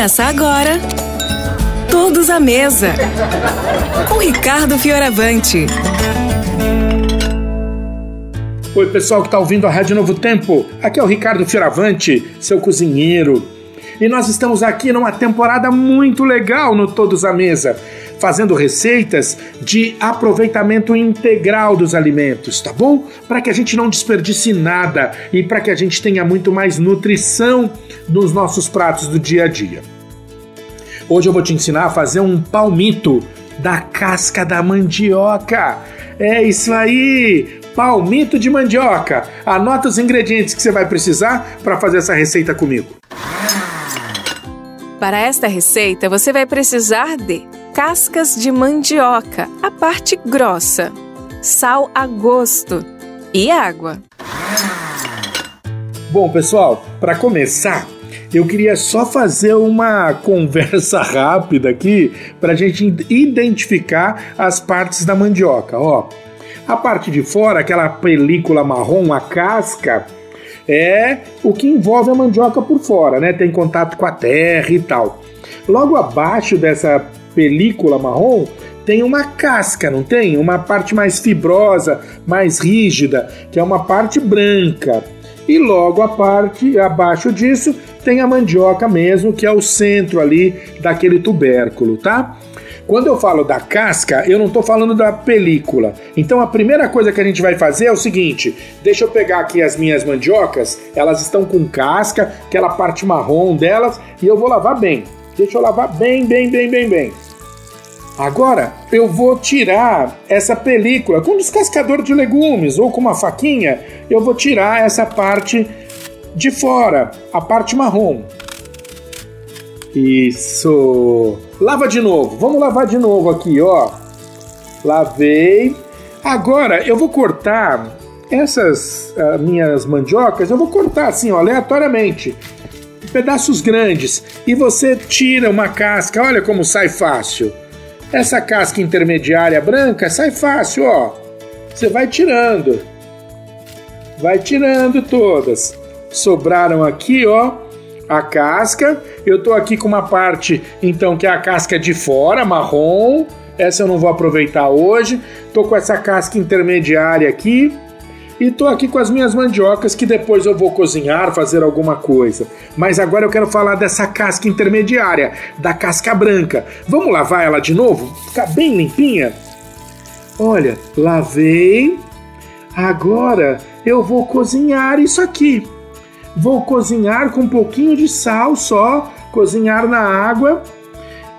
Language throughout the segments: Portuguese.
Começa agora. Todos à mesa. Com Ricardo Fioravante. Oi, pessoal que está ouvindo a Rádio Novo Tempo. Aqui é o Ricardo Fioravante, seu cozinheiro. E nós estamos aqui numa temporada muito legal no Todos à Mesa, fazendo receitas de aproveitamento integral dos alimentos, tá bom? Para que a gente não desperdice nada e para que a gente tenha muito mais nutrição nos nossos pratos do dia a dia. Hoje eu vou te ensinar a fazer um palmito da casca da mandioca. É isso aí! Palmito de mandioca. Anota os ingredientes que você vai precisar para fazer essa receita comigo. Para esta receita, você vai precisar de cascas de mandioca, a parte grossa, sal a gosto e água. Bom, pessoal, para começar, eu queria só fazer uma conversa rápida aqui para a gente identificar as partes da mandioca. Ó, a parte de fora, aquela película marrom, a casca, é o que envolve a mandioca por fora, né? Tem contato com a terra e tal. Logo abaixo dessa película marrom tem uma casca, não tem? Uma parte mais fibrosa, mais rígida, que é uma parte branca. E logo a parte abaixo disso tem a mandioca mesmo, que é o centro ali daquele tubérculo, tá? Quando eu falo da casca, eu não estou falando da película. Então a primeira coisa que a gente vai fazer é o seguinte: deixa eu pegar aqui as minhas mandiocas, elas estão com casca, aquela parte marrom delas, e eu vou lavar bem. Deixa eu lavar bem, bem, bem, bem, bem. Agora eu vou tirar essa película com um descascador de legumes ou com uma faquinha. Eu vou tirar essa parte de fora, a parte marrom. Isso. Lava de novo. Vamos lavar de novo aqui, ó. Lavei. Agora eu vou cortar essas uh, minhas mandiocas. Eu vou cortar assim, ó, aleatoriamente. Pedaços grandes. E você tira uma casca. Olha como sai fácil. Essa casca intermediária branca sai fácil, ó. Você vai tirando. Vai tirando todas. Sobraram aqui, ó a casca. Eu tô aqui com uma parte, então, que é a casca de fora, marrom. Essa eu não vou aproveitar hoje. Tô com essa casca intermediária aqui. E tô aqui com as minhas mandiocas que depois eu vou cozinhar, fazer alguma coisa. Mas agora eu quero falar dessa casca intermediária, da casca branca. Vamos lavar ela de novo? Ficar bem limpinha? Olha, lavei. Agora eu vou cozinhar isso aqui. Vou cozinhar com um pouquinho de sal só, cozinhar na água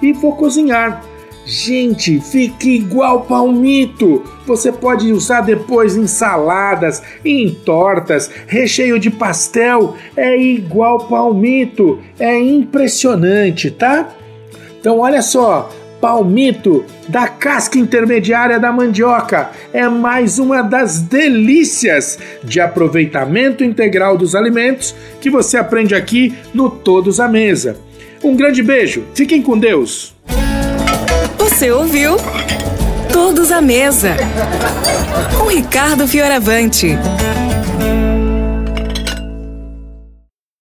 e vou cozinhar. Gente, fica igual palmito. Você pode usar depois em saladas, em tortas, recheio de pastel. É igual palmito. É impressionante, tá? Então olha só, palmito da casca intermediária da mandioca. É mais uma das delícias de aproveitamento integral dos alimentos que você aprende aqui no Todos à Mesa. Um grande beijo, fiquem com Deus. Você ouviu? Todos à Mesa. Com Ricardo Fioravante.